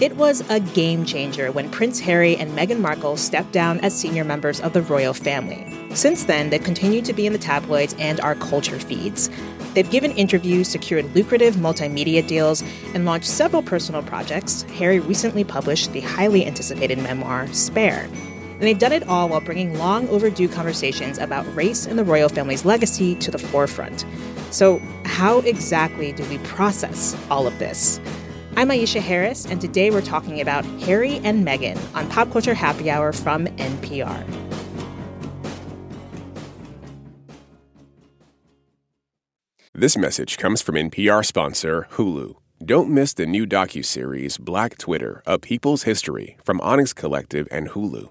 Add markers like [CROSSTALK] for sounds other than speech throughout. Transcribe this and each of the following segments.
It was a game changer when Prince Harry and Meghan Markle stepped down as senior members of the royal family. Since then, they've continued to be in the tabloids and our culture feeds. They've given interviews, secured lucrative multimedia deals, and launched several personal projects. Harry recently published the highly anticipated memoir, Spare. And they've done it all while bringing long overdue conversations about race and the royal family's legacy to the forefront. So, how exactly do we process all of this? I'm Aisha Harris, and today we're talking about Harry and Meghan on Pop Culture Happy Hour from NPR. This message comes from NPR sponsor Hulu. Don't miss the new docuseries Black Twitter: A People's History from Onyx Collective and Hulu.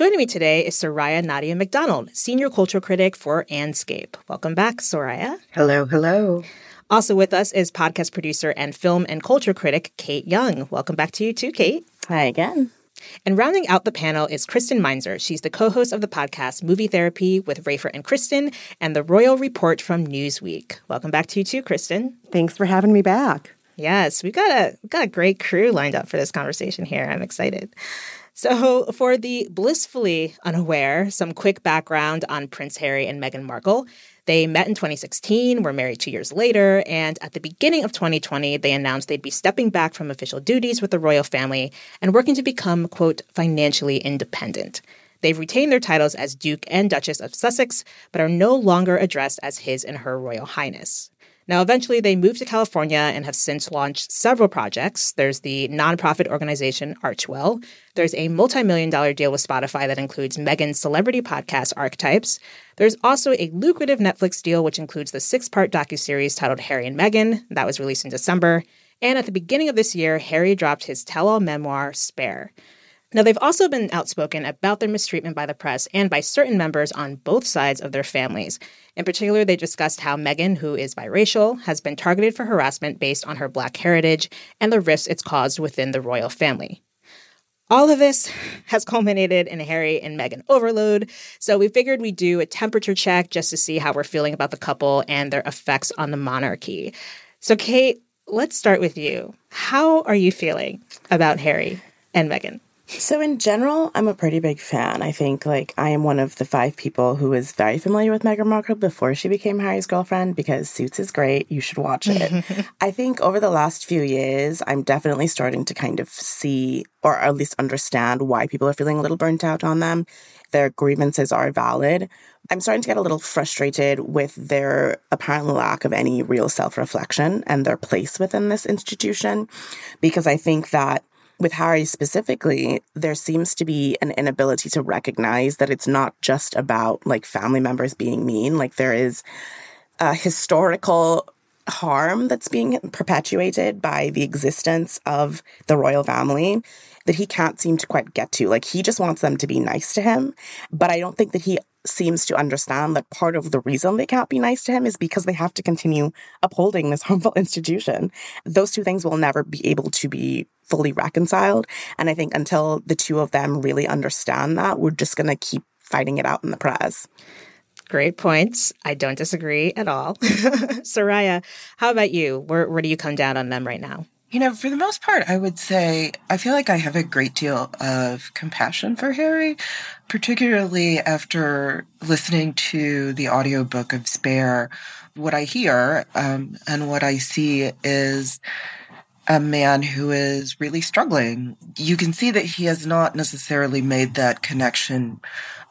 Joining me today is Soraya Nadia McDonald, senior culture critic for Andscape. Welcome back, Soraya. Hello, hello. Also with us is podcast producer and film and culture critic Kate Young. Welcome back to you too, Kate. Hi again. And rounding out the panel is Kristen Meinzer. She's the co-host of the podcast Movie Therapy with Rafer and Kristen and the Royal Report from Newsweek. Welcome back to you too, Kristen. Thanks for having me back. Yes, we've got a we've got a great crew lined up for this conversation here. I'm excited. So, for the blissfully unaware, some quick background on Prince Harry and Meghan Markle. They met in 2016, were married two years later, and at the beginning of 2020, they announced they'd be stepping back from official duties with the royal family and working to become, quote, financially independent. They've retained their titles as Duke and Duchess of Sussex, but are no longer addressed as His and Her Royal Highness. Now, eventually, they moved to California and have since launched several projects. There's the nonprofit organization Archewell. There's a multi million dollar deal with Spotify that includes Meghan's celebrity podcast Archetypes. There's also a lucrative Netflix deal, which includes the six part docuseries titled Harry and Meghan, that was released in December. And at the beginning of this year, Harry dropped his tell all memoir, Spare. Now, they've also been outspoken about their mistreatment by the press and by certain members on both sides of their families. In particular, they discussed how Meghan, who is biracial, has been targeted for harassment based on her black heritage and the rifts it's caused within the royal family. All of this [LAUGHS] has culminated in Harry and Meghan overload, so we figured we'd do a temperature check just to see how we're feeling about the couple and their effects on the monarchy. So, Kate, let's start with you. How are you feeling about Harry and Meghan? So in general, I'm a pretty big fan. I think like I am one of the five people who is very familiar with Meghan Markle before she became Harry's girlfriend because Suits is great. You should watch it. [LAUGHS] I think over the last few years, I'm definitely starting to kind of see or at least understand why people are feeling a little burnt out on them. Their grievances are valid. I'm starting to get a little frustrated with their apparent lack of any real self reflection and their place within this institution because I think that with Harry specifically, there seems to be an inability to recognize that it's not just about like family members being mean. Like there is a historical harm that's being perpetuated by the existence of the royal family that he can't seem to quite get to. Like he just wants them to be nice to him, but I don't think that he seems to understand that part of the reason they can't be nice to him is because they have to continue upholding this [LAUGHS] harmful institution. Those two things will never be able to be fully reconciled. And I think until the two of them really understand that, we're just going to keep fighting it out in the press. Great points. I don't disagree at all. [LAUGHS] Soraya, how about you? Where, where do you come down on them right now? You know, for the most part, I would say I feel like I have a great deal of compassion for Harry, particularly after listening to the audiobook of Spare. What I hear um, and what I see is a man who is really struggling. You can see that he has not necessarily made that connection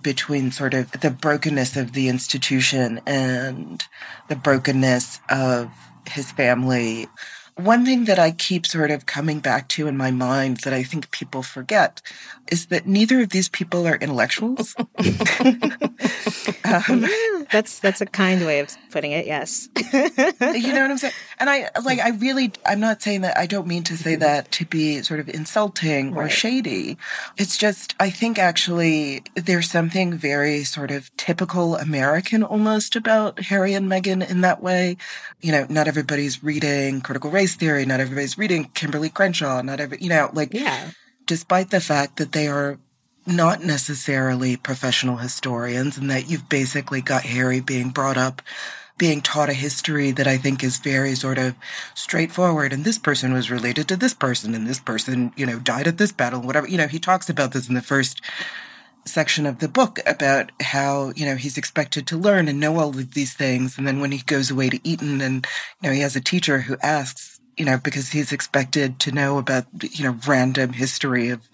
between sort of the brokenness of the institution and the brokenness of his family. One thing that I keep sort of coming back to in my mind that I think people forget is that neither of these people are intellectuals. [LAUGHS] um, that's that's a kind way of putting it. Yes, [LAUGHS] you know what I'm saying. And I like I really I'm not saying that I don't mean to say that to be sort of insulting or shady. It's just I think actually there's something very sort of typical American almost about Harry and Meghan in that way. You know, not everybody's reading critical race theory. Not everybody's reading Kimberlé Crenshaw. Not every you know like yeah. Despite the fact that they are not necessarily professional historians and that you've basically got Harry being brought up being taught a history that I think is very sort of straightforward. And this person was related to this person, and this person, you know, died at this battle, whatever. You know, he talks about this in the first section of the book about how, you know, he's expected to learn and know all of these things. And then when he goes away to Eton and, you know, he has a teacher who asks, you know, because he's expected to know about, you know, random history of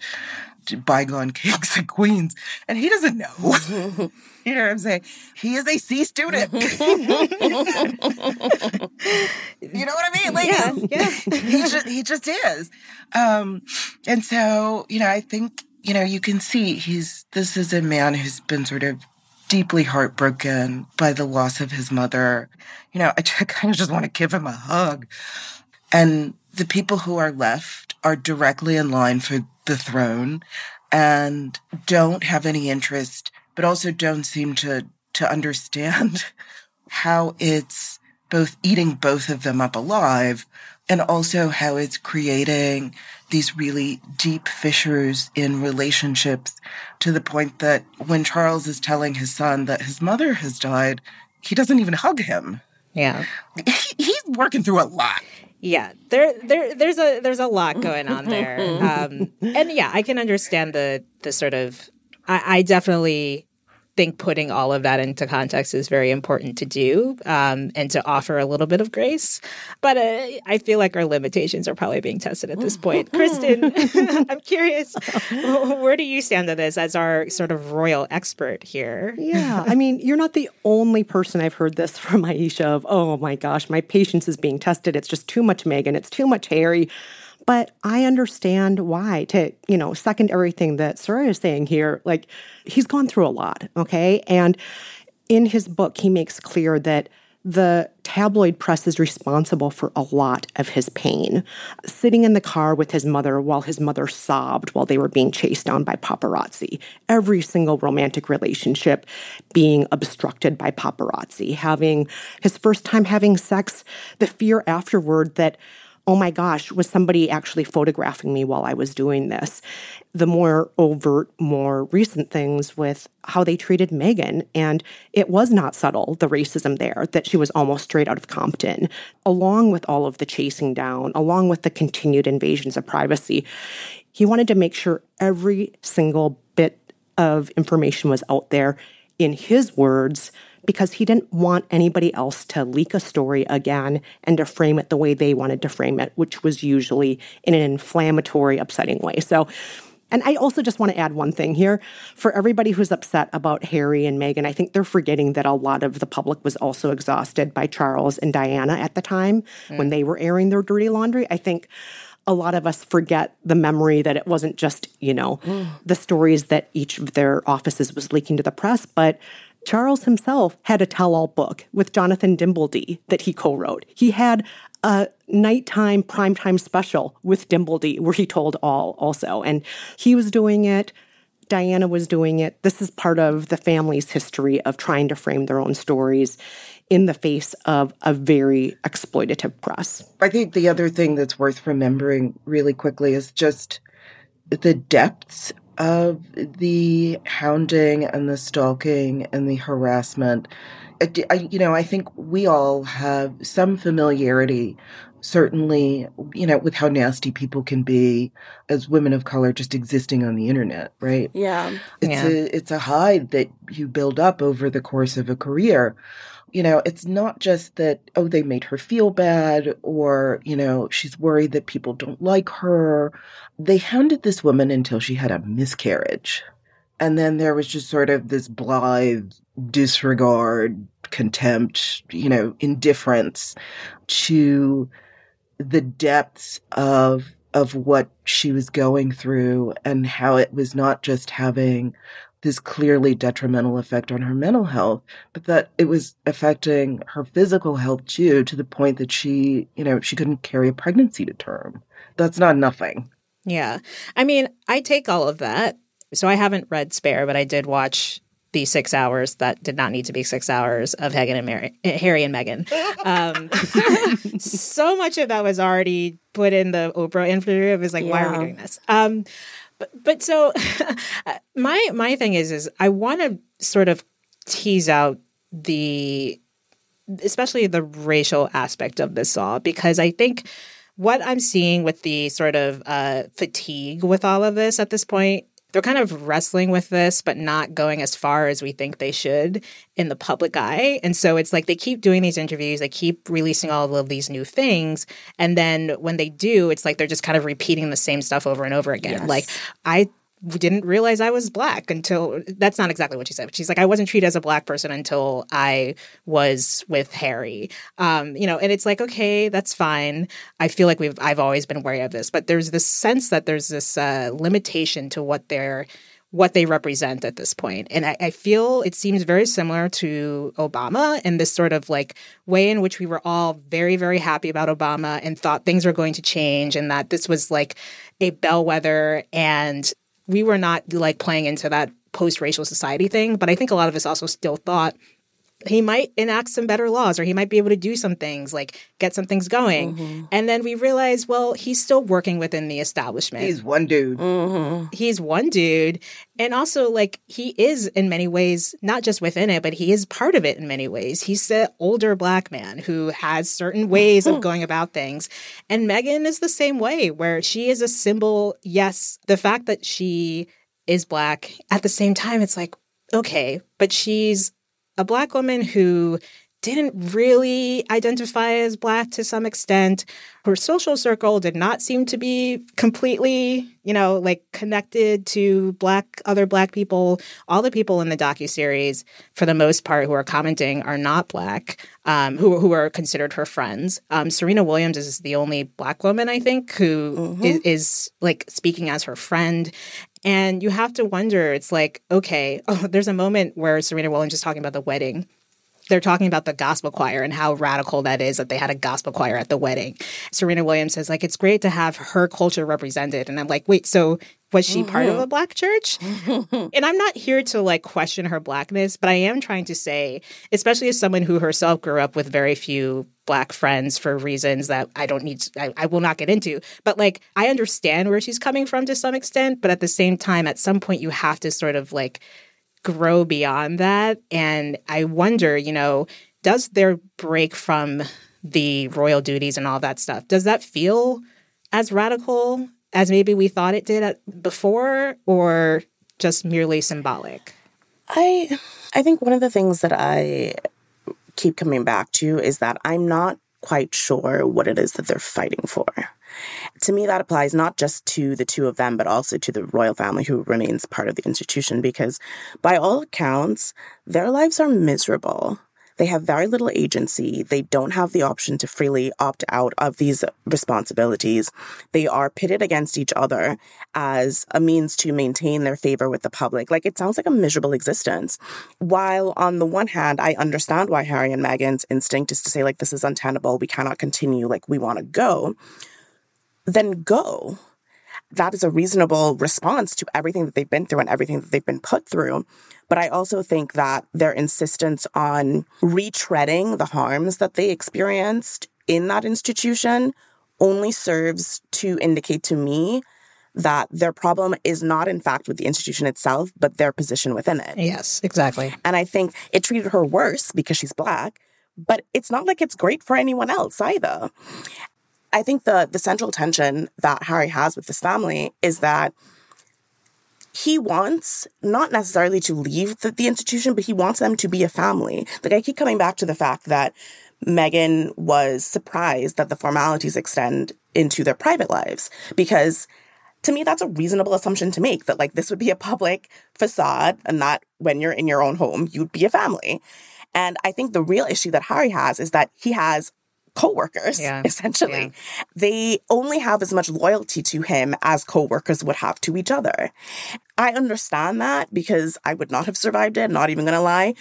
bygone [LAUGHS] kings and queens, and he doesn't know. [LAUGHS] you know what I'm saying? He is a C student. [LAUGHS] you know what I mean? Like, yeah, yeah. he just he just is. Um, and so, you know, I think you know you can see he's this is a man who's been sort of deeply heartbroken by the loss of his mother. You know, I kind of just want to give him a hug. And the people who are left are directly in line for the throne and don't have any interest, but also don't seem to, to understand [LAUGHS] how it's both eating both of them up alive and also how it's creating these really deep fissures in relationships to the point that when Charles is telling his son that his mother has died, he doesn't even hug him. Yeah. He, he's working through a lot yeah there there there's a there's a lot going on there. [LAUGHS] Um and yeah i can understand the the sort of i, I definitely think putting all of that into context is very important to do um, and to offer a little bit of grace. But uh, I feel like our limitations are probably being tested at this point. Kristen, [LAUGHS] [LAUGHS] I'm curious, [LAUGHS] where do you stand on this as our sort of royal expert here? Yeah, I mean, you're not the only person I've heard this from Aisha of, oh my gosh, my patience is being tested. It's just too much Meghan, It's too much Harry. But I understand why to, you know, second everything that Soraya is saying here. Like, he's gone through a lot, okay? And in his book, he makes clear that the tabloid press is responsible for a lot of his pain. Sitting in the car with his mother while his mother sobbed while they were being chased down by paparazzi. Every single romantic relationship being obstructed by paparazzi. Having his first time having sex, the fear afterward that oh my gosh, was somebody actually photographing me while I was doing this? The more overt, more recent things with how they treated Meghan. And it was not subtle, the racism there, that she was almost straight out of Compton, along with all of the chasing down, along with the continued invasions of privacy. He wanted to make sure every single bit of information was out there in his words because he didn't want anybody else to leak a story again and to frame it the way they wanted to frame it, which was usually in an inflammatory, upsetting way. So, and I also just want to add one thing here. For everybody who's upset about Harry and Meghan, I think they're forgetting that a lot of the public was also exhausted by Charles and Diana at the time mm. when they were airing their dirty laundry. I think a lot of us forget the memory that it wasn't just, you know, the stories that each of their offices was leaking to the press, but Charles himself had a tell all book with Jonathan Dimbleby that he co wrote. He had a nighttime primetime special with Dimbleby where he told all also. And he was doing it. Diana was doing it. This is part of the family's history of trying to frame their own stories in the face of a very exploitative press. I think the other thing that's worth remembering really quickly is just the depths of the hounding and the stalking and the harassment. I, you know, I think we all have some familiarity, certainly, you know, with how nasty people can be as women of color just existing on the internet, right? Yeah. It's yeah. a it's a hide that you build up over the course of a career you know, it's not just that, oh, they made her feel bad or, you know, she's worried that people don't like her. They hounded this woman until she had a miscarriage. And then there was just sort of this blithe disregard contempt, you know, indifference to the depths of of what she was going through and how it was not just having this clearly detrimental effect on her mental health, but that it was affecting her physical health too, to the point that she, you know, she couldn't carry a pregnancy to term. That's not nothing. Yeah. I mean, I take all of that. So I haven't read Spare, but I did watch the six hours that did not need to be six hours of Hagen and Mary, Harry and Meghan. Um, [LAUGHS] so much of that was already put in the Oprah interview. It was like, yeah. why are we doing this? Um, but, but so [LAUGHS] my my thing is is I want to sort of tease out the especially the racial aspect of this all because I think what I'm seeing with the sort of uh, fatigue with all of this at this point they're kind of wrestling with this, but not going as far as we think they should in the public eye. And so it's like they keep doing these interviews, they keep releasing all of these new things. And then when they do, it's like they're just kind of repeating the same stuff over and over again. Yes. Like, I didn't realize I was black until that's not exactly what she said. But she's like, I wasn't treated as a black person until I was with Harry. Um, you know, and it's like, okay, that's fine. I feel like we've I've always been wary of this, but there's this sense that there's this uh, limitation to what they're what they represent at this point. And I, I, feel it seems very similar to Obama in this sort of like way in which we were all very, very happy about Obama and thought things were going to change and that this was like a bellwether and we were not like playing into that post racial society thing. But I think a lot of us also still thought he might enact some better laws or he might be able to do some things like get some things going. Mm-hmm. and then we realize well he's still working within the establishment. He's one dude. Mm-hmm. he's one dude. And also like he is in many ways not just within it but he is part of it in many ways. He's the older black man who has certain [LAUGHS] ways of going about things. And Meghan is the same way where she is a symbol. Yes the fact that she is black at the same time it's like okay but she's a black woman who didn't really identify as black to some extent. Her social circle did not seem to be completely, you know, like connected to black other black people. All the people in the docu series, for the most part, who are commenting are not black, um, who who are considered her friends. Um, Serena Williams is the only black woman I think who mm-hmm. is, is like speaking as her friend. And you have to wonder, it's like, okay, [LAUGHS] oh, there's a moment where Serena Williams is talking about the wedding they're talking about the gospel choir and how radical that is that they had a gospel choir at the wedding. Serena Williams says like it's great to have her culture represented and I'm like, "Wait, so was she mm-hmm. part of a mm-hmm. black church?" [LAUGHS] and I'm not here to like question her blackness, but I am trying to say, especially as someone who herself grew up with very few black friends for reasons that I don't need to, I, I will not get into. But like I understand where she's coming from to some extent, but at the same time at some point you have to sort of like grow beyond that. And I wonder, you know, does their break from the royal duties and all that stuff, does that feel as radical as maybe we thought it did at, before or just merely symbolic? I I think one of the things that I keep coming back to is that I'm not quite sure what it is that they're fighting for. To me, that applies not just to the two of them, but also to the royal family who remains part of the institution, because by all accounts, their lives are miserable. They have very little agency. They don't have the option to freely opt out of these responsibilities. They are pitted against each other as a means to maintain their favor with the public. Like it sounds like a miserable existence. While on the one hand, I understand why Harry and Meghan's instinct is to say, like, this is untenable. We cannot continue. Like, we want to go then go. That is a reasonable response to everything that they've been through and everything that they've been put through. But I also think that their insistence on retreading the harms that they experienced in that institution only serves to indicate to me that their problem is not, in fact, with the institution itself, but their position within it. Yes, exactly. And I think it treated her worse because she's Black, but it's not like it's great for anyone else either. I think the the central tension that Harry has with this family is that he wants not necessarily to leave the, the, institution, but he wants them to be a family. Like I keep coming back to the fact that Meghan was surprised that the formalities extend into their private lives because to me that's a reasonable assumption to make that like this would be a public facade and that when you're in your own home you'd be a family And I think the real issue that Harry has is that he has co-workers Yeah. essentially. Yeah. they only have as much loyalty to him as co-workers would have to each other. I understand that because i would not have survived it not even gonna lie.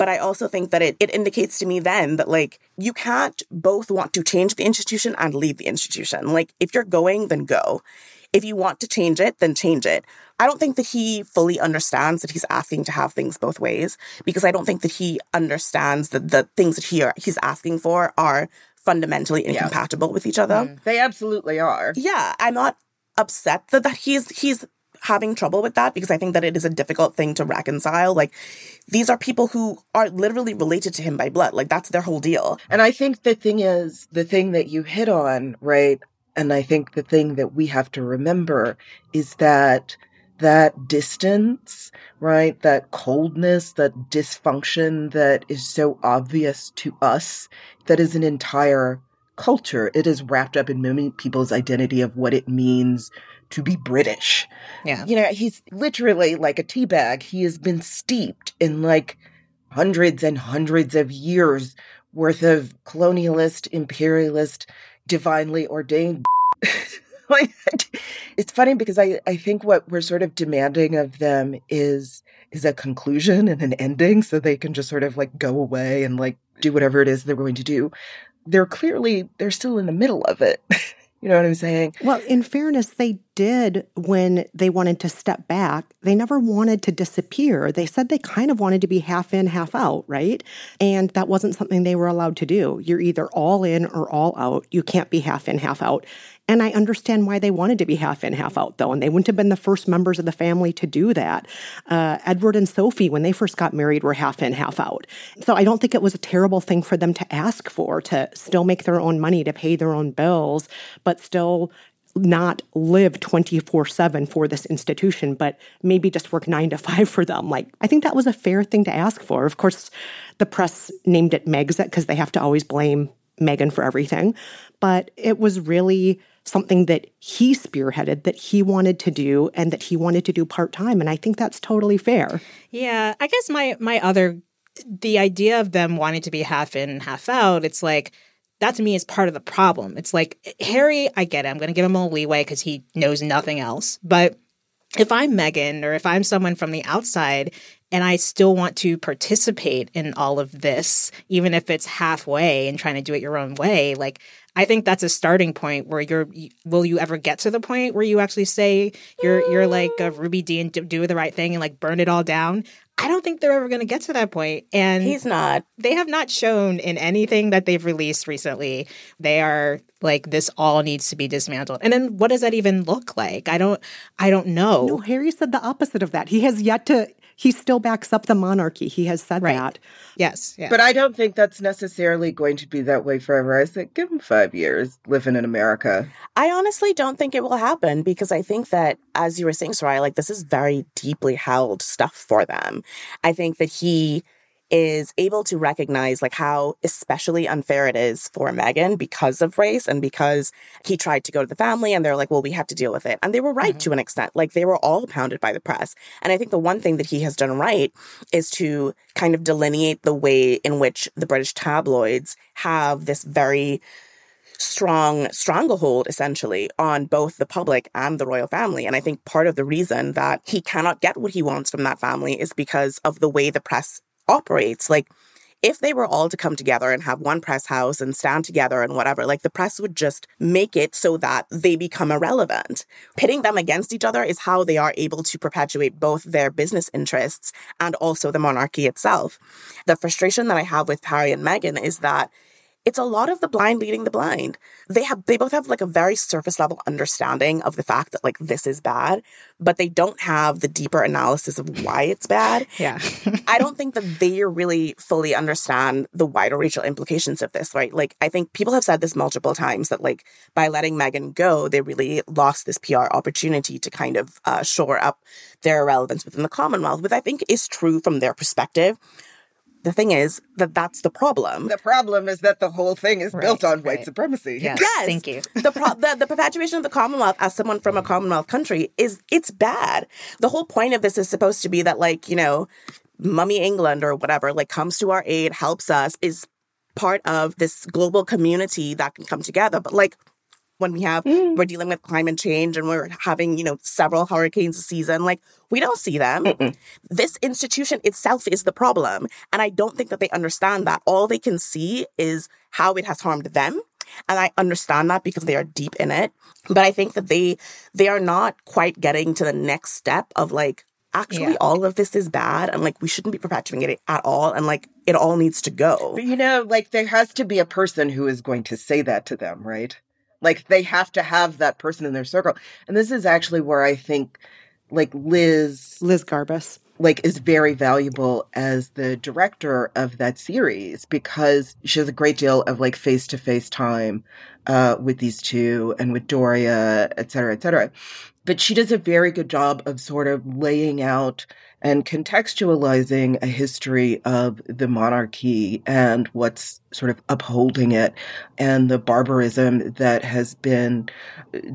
But i also think that it, it indicates to me then that like you can't both want to change the institution and leave the institution. Like if you're going then go. If you want to change it then change it. I don't think that he fully understands that he's asking to have things both ways because I don't think that he understands that the things that he are, he's asking for are fundamentally incompatible with each other. Mm. They absolutely are. Yeah, I'm not upset that, that he's he's having trouble with that because I think that it is a difficult thing to reconcile. Like these are people who are literally related to him by blood. Like that's their whole deal. And I think the thing is, the thing that you hit on, right? And I think the thing that we have to remember is that that distance, right? That coldness, that dysfunction that is so obvious to us, that is an entire culture. It is wrapped up in many people's identity of what it means to be British. Yeah. You know, he's literally like a tea bag. He has been steeped in like hundreds and hundreds of years worth of colonialist, imperialist, divinely ordained. [LAUGHS] [LAUGHS] [LAUGHS] it's funny because I, I think what we're sort of demanding of them is is a conclusion and an ending so they can just sort of like go away and like do whatever it is they're going to do. They're clearly they're still in the middle of it. [LAUGHS] you know what I'm saying? Well, in fairness, they did when they wanted to step back. They never wanted to disappear. They said they kind of wanted to be half in, half out, right? And that wasn't something they were allowed to do. You're either all in or all out. You can't be half in, half out. And I understand why they wanted to be half in, half out, though. And they wouldn't have been the first members of the family to do that. Uh, Edward and Sophie, when they first got married, were half in, half out. So I don't think it was a terrible thing for them to ask for, to still make their own money, to pay their own bills, but still not live 24 7 for this institution, but maybe just work nine to five for them. Like, I think that was a fair thing to ask for. Of course, the press named it Megxit because they have to always blame Meghan for everything. But it was really something that he spearheaded, that he wanted to do, and that he wanted to do part time. And I think that's totally fair. Yeah, I guess my my other the idea of them wanting to be half in, half out, it's like that to me is part of the problem. It's like Harry, I get it. I'm going to give him a leeway because he knows nothing else. But if I'm Meghan or if I'm someone from the outside and I still want to participate in all of this, even if it's halfway and trying to do it your own way, like I think that's a starting point where you're. Will you ever get to the point where you actually say you're you're like a Ruby Dee and do- do the right thing and like burn it all down? I don't think they're ever going to get to that point. And He's not. they have not shown in anything that they've released recently they are like this all needs to be dismantled and then what does that even look like i don't i don't know No, Harry said the opposite of that. He has yet to, he still backs up the monarchy. He has said Right. that. yes yeah. But I don't think that's necessarily going to be that way forever. I said, give him five years living in America. I honestly don't think it will happen because I think that, as you were saying, Soraya, like this is very deeply held stuff for them. I think that he is able to recognize like how especially unfair it is for Meghan because of race and because he tried to go to the family and they're like, well, we have to deal with it. And they were right mm-hmm. to an extent. Like they were all pounded by the press. And I think the one thing that he has done right is to kind of delineate the way in which the British tabloids have this very strong stranglehold essentially on both the public and the royal family. And I think part of the reason that he cannot get what he wants from that family is because of the way the press operates. Like, if they were all to come together and have one press house and stand together and whatever, like the press would just make it so that they become irrelevant. Pitting them against each other is how they are able to perpetuate both their business interests and also the monarchy itself. The frustration that I have with Harry and Meghan is that it's a lot of the blind leading the blind. They have they both have like a very surface level understanding of the fact that like this is bad, but they don't have the deeper analysis of why it's bad. [LAUGHS] yeah I don't think that they really fully understand the wider racial implications of this, right? Like, I think people have said this multiple times that, like, by letting Meghan go, they really lost this PR opportunity to kind of uh, shore up their relevance within the Commonwealth, which I think is true from their perspective. The thing is that that's the problem. The problem is that the whole thing is Right, built on white right. supremacy. yes, Yes. thank you [LAUGHS] the, pro- the the perpetuation of the Commonwealth as someone from a Commonwealth country is it's bad. The whole point of this is supposed to be that like you know Mummy England or whatever, like comes to our aid, helps us, is part of this global community that can come together. But like when we have mm. we're dealing with climate change and we're having you know several hurricanes a season like we don't see them Mm-mm. this institution itself is the problem and i don't think that they understand that all they can see is how it has harmed them and i understand that because they are deep in it but i think that they they are not quite getting to the next step of like actually yeah. all of this is bad and like we shouldn't be perpetuating it at all and like it all needs to go. But you know, like there has to be a person who is going to say that to them, right? Like they have to have that person in their circle. And this is actually where I think like Liz Liz Garbus like is very valuable as the director of that series because she has a great deal of like face to face time uh, with these two and with Doria, et cetera, et cetera. But she does a very good job of sort of laying out and contextualizing a history of the monarchy and what's sort of upholding it and the barbarism that has been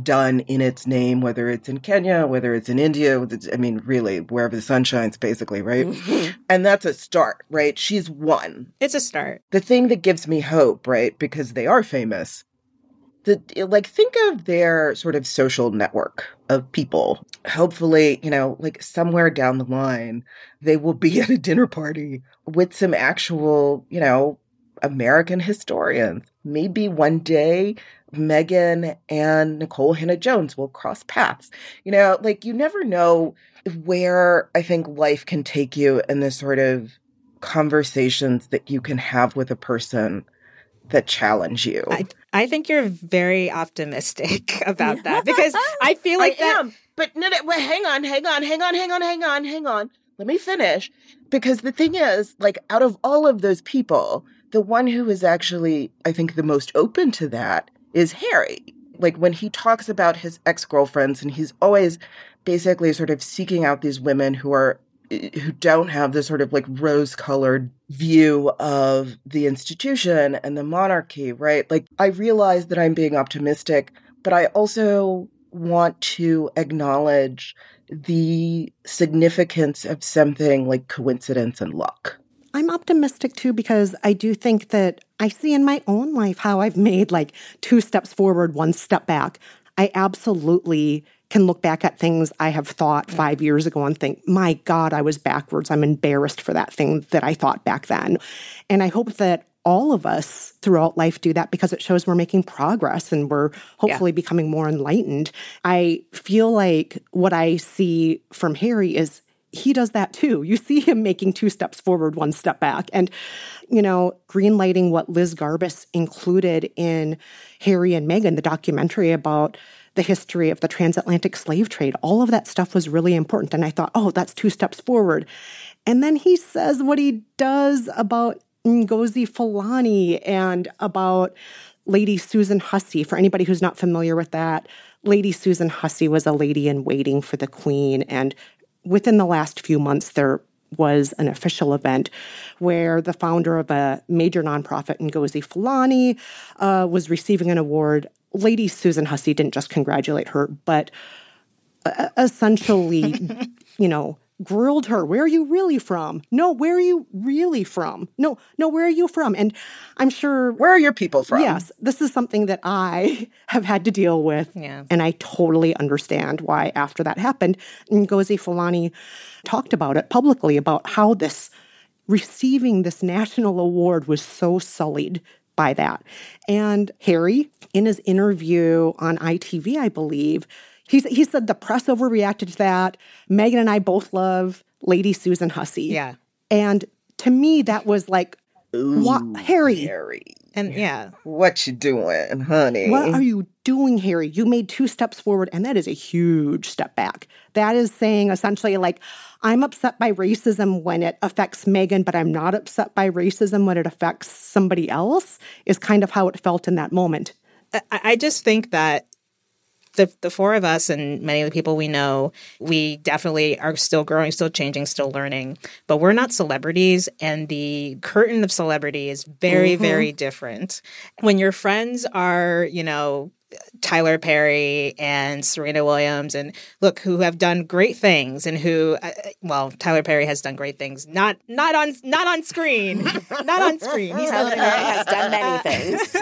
done in its name, whether it's in Kenya, whether it's in India, I mean, really, wherever the sun shines, basically, right? Mm-hmm. And that's a start, right? She's one. It's a start. The thing that gives me hope, right? Because they are famous the like think of their sort of social network of people. Hopefully you know like somewhere down the line they will be [LAUGHS] at a dinner party with some actual you know american historians. Maybe one day Meghan and Nikole Hannah-Jones will cross paths. You know like you never know where i think life can take you in the sort of conversations that you can have with a person that challenge you. I, I think you're very optimistic [LAUGHS] about that because I feel like I that. Am, but no, no, wait, hang on, hang on, hang on, hang on, hang on, hang on. Let me finish. Because the thing is, like, out of all of those people, the one who is actually, I think, the most open to that is Harry. Like, when he talks about his ex girlfriends, and he's always basically sort of seeking out these women who are who don't have this sort of like rose colored view of the institution and the monarchy, right? Like, I realize that I'm being optimistic, but I also want to acknowledge the significance of something like coincidence and luck. I'm optimistic too because I do think that I see in my own life how I've made like two steps forward, one step back. I absolutely can look back at things I have thought five years ago and think, my God, I was backwards. I'm embarrassed for that thing that I thought back then. And I hope that all of us throughout life do that because it shows we're making progress and we're hopefully yeah. becoming more enlightened. I feel like what I see from Harry is he does that too. You see him making two steps forward, one step back. And, you know, greenlighting what Liz Garbus included in Harry and Meghan, the documentary about the history of the transatlantic slave trade. All of that stuff was really important. And I thought, oh, that's two steps forward. And then he says what he does about Ngozi Fulani and about Lady Susan Hussey. For anybody who's not familiar with that, Lady Susan Hussey was a lady in waiting for the Queen. And within the last few months, there was an official event where the founder of a major nonprofit, Ngozi Fulani, uh, was receiving an award Lady Susan Hussey didn't just congratulate her, but uh, essentially, [LAUGHS] you know, grilled her. Where are you really from? No, where are you really from? No, no, where are you from? And I'm sure. Where are your people from? Yes, this is something that I [LAUGHS] have had to deal with. Yeah. And I totally understand why after that happened, Ngozi Fulani talked about it publicly about how this receiving this national award was so sullied by that. And Harry, in his interview on ITV, I believe, he, he said the press overreacted to that. Meghan and I both love Lady Susan Hussey. Yeah. And to me, that was like, Ooh, what, Harry. Harry. And yeah. What you doing, honey? What are you doing, Harry? You made two steps forward, and that is a huge step back. That is saying essentially, like, I'm upset by racism when it affects Meghan, but I'm not upset by racism when it affects somebody else, is kind of how it felt in that moment. I just think that the the four of us and many of the people we know, we definitely are still growing, still changing, still learning. But we're not celebrities, and the curtain of celebrity is very, mm-hmm. very different. When your friends are, you know, Tyler Perry and Serena Williams, and look, who have done great things, and who, uh, well, Tyler Perry has done great things, not not on not on screen, [LAUGHS] not on screen. He's Tyler Perry has done many [LAUGHS] things.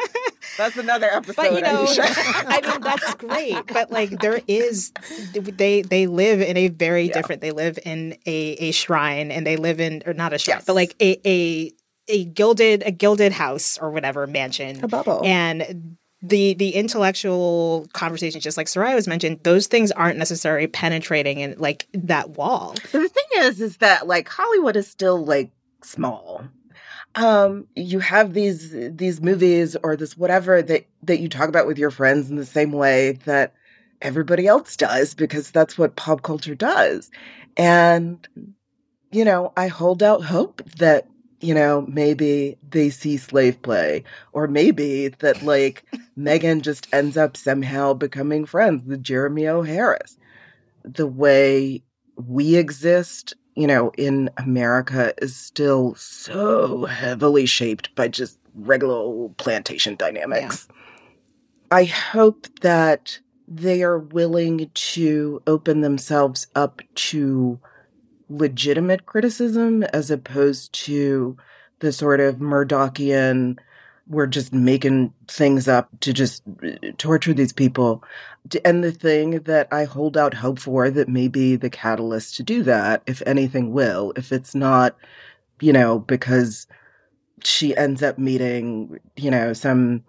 That's another episode. But you know, I mean, that's great. But like, there is, they they live in a very yeah. different. They live in a a shrine, and they live in or not a shrine, yes. but like a a a gilded a gilded house or whatever mansion, a bubble, and the the intellectual conversations, just like Soraya was mentioned, those things aren't necessarily penetrating in like that wall. The thing is, is that like Hollywood is still like small. Um, you have these these movies or this whatever that that you talk about with your friends in the same way that everybody else does because that's what pop culture does. And you know, I hold out hope that you know, maybe they see slave play, or maybe that like [LAUGHS] Meghan just ends up somehow becoming friends with Jeremy O. Harris. The way we exist, you know, in America is still so heavily shaped by just regular plantation dynamics. Yeah. I hope that they are willing to open themselves up to legitimate criticism as opposed to the sort of Murdochian, we're just making things up to just uh, torture these people. And the thing that I hold out hope for that may be the catalyst to do that, if anything will, if it's not, you know, because she ends up meeting, you know, some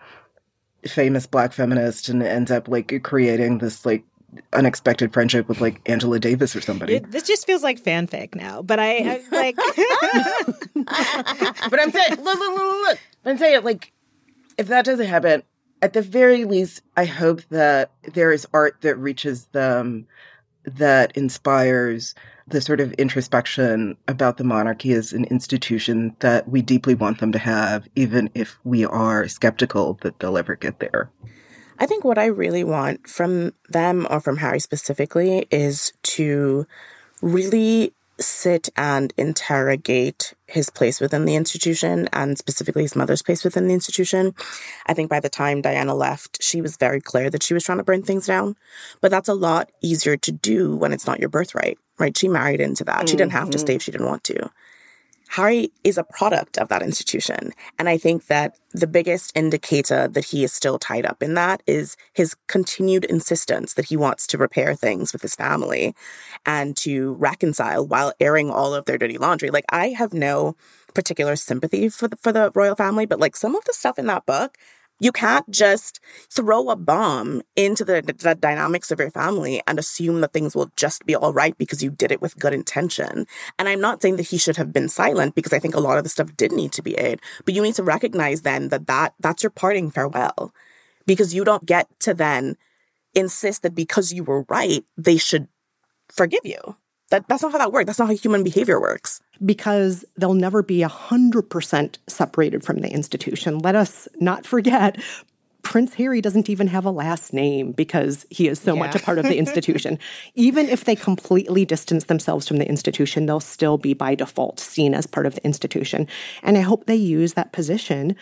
famous black feminist and ends up like creating this like unexpected friendship with like Angela Davis or somebody. It, this just feels like fanfic now, but I, I like. [LAUGHS] but I'm saying, look, look, look, look. I'm saying, like, if that doesn't happen, at the very least, I hope that there is art that reaches them that inspires the sort of introspection about the monarchy as an institution that we deeply want them to have, even if we are skeptical that they'll ever get there. I think what I really want from them or from Harry specifically is to really sit and interrogate his place within the institution and specifically his mother's place within the institution. I think by the time Diana left, she was very clear that she was trying to burn things down. But that's a lot easier to do when it's not your birthright, right? She married into that. Mm-hmm. She didn't have to stay if she didn't want to. Harry is a product of that institution. And I think that the biggest indicator that he is still tied up in that is his continued insistence that he wants to repair things with his family and to reconcile while airing all of their dirty laundry. Like, I have no particular sympathy for the, for the royal family, but like some of the stuff in that book, you can't just throw a bomb into the, the, dynamics of your family and assume that things will just be all right because you did it with good intention. And I'm not saying that he should have been silent because I think a lot of the stuff did need to be aired, but you need to recognize then that, that that's your parting farewell because you don't get to then insist that because you were right, they should forgive you. That, that's not how that works. That's not how human behavior works. Because they'll never be 100% separated from the institution. Let us not forget Prince Harry doesn't even have a last name because he is so yeah. much a part of the [LAUGHS] institution. even if they completely distance themselves from the institution, they'll still be by default seen as part of the institution. And I hope they use that position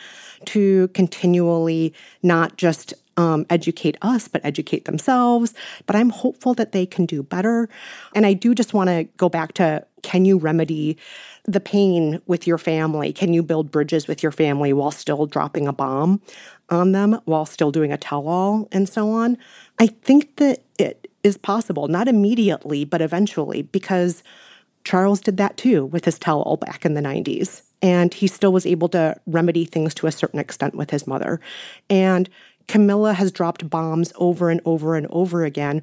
to continually not just um, educate us, but educate themselves. But I'm hopeful that they can do better. And I do just want to go back to can you remedy the pain with your family? Can you build bridges with your family while still dropping a bomb on them, while still doing a tell all, and so on? I think that it is possible, not immediately, but eventually, because Charles did that too with his tell all back in the 90s. And he still was able to remedy things to a certain extent with his mother. And Camilla has dropped bombs over and over and over again.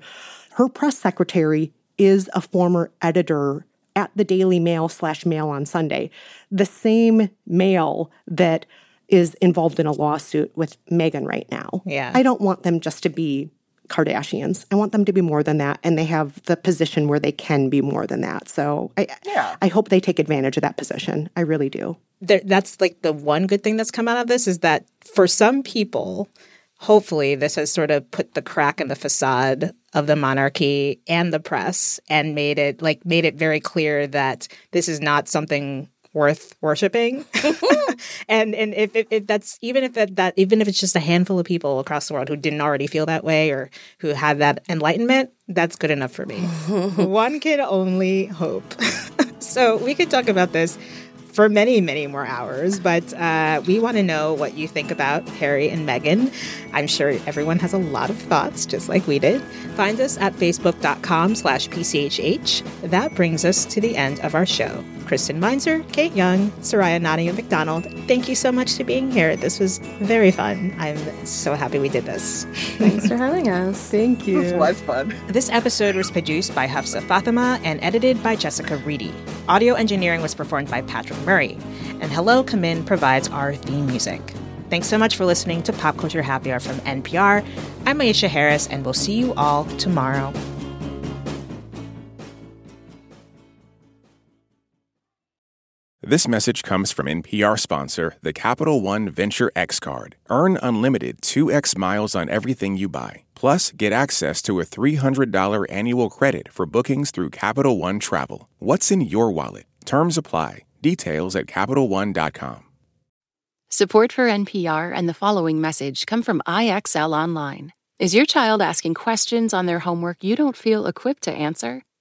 Her press secretary is a former editor at the Daily Mail slash Mail on Sunday, the same mail that is involved in a lawsuit with Meghan right now. Yeah. I don't want them just to be Kardashians. I want them to be more than that, and they have the position where they can be more than that. So I, yeah. I hope they take advantage of that position. I really do. There, that's like the one good thing that's come out of this is that for some people, hopefully this has sort of put the crack in the facade of the monarchy and the press and made it like made it very clear that this is not something worth worshiping. [LAUGHS] [LAUGHS] and and if, if, if, that's even if that, that even if it's just a handful of people across the world who didn't already feel that way or who had that enlightenment, that's good enough for me. [LAUGHS] One can only hope. so we could talk about this for many, many more hours. But uh, we want to know what you think about Harry and Meghan. I'm sure everyone has a lot of thoughts, just like we did. Find us at facebook.com slash pchh. That brings us to the end of our show. Kristen Meinzer, Kate Young, Soraya Nottingham McDonald, thank you so much for being here. This was very fun. I'm so happy we did this. Thanks for having us. Thank you. This was fun. This episode was produced by Hafsa Fatima and edited by Jessica Reedy. Audio engineering was performed by Patrick Murray. And Hello Come In provides our theme music. Thanks so much for listening to Pop Culture Happy Hour from NPR. I'm Aisha Harris, and we'll see you all tomorrow. This message comes from NPR sponsor, the Capital One Venture X Card. Earn unlimited 2x miles on everything you buy. Plus, get access to a $300 annual credit for bookings through Capital One Travel. What's in your wallet? Terms apply. Details at CapitalOne.com. Support for NPR and the following message come from IXL Online. Is your child asking questions on their homework you don't feel equipped to answer?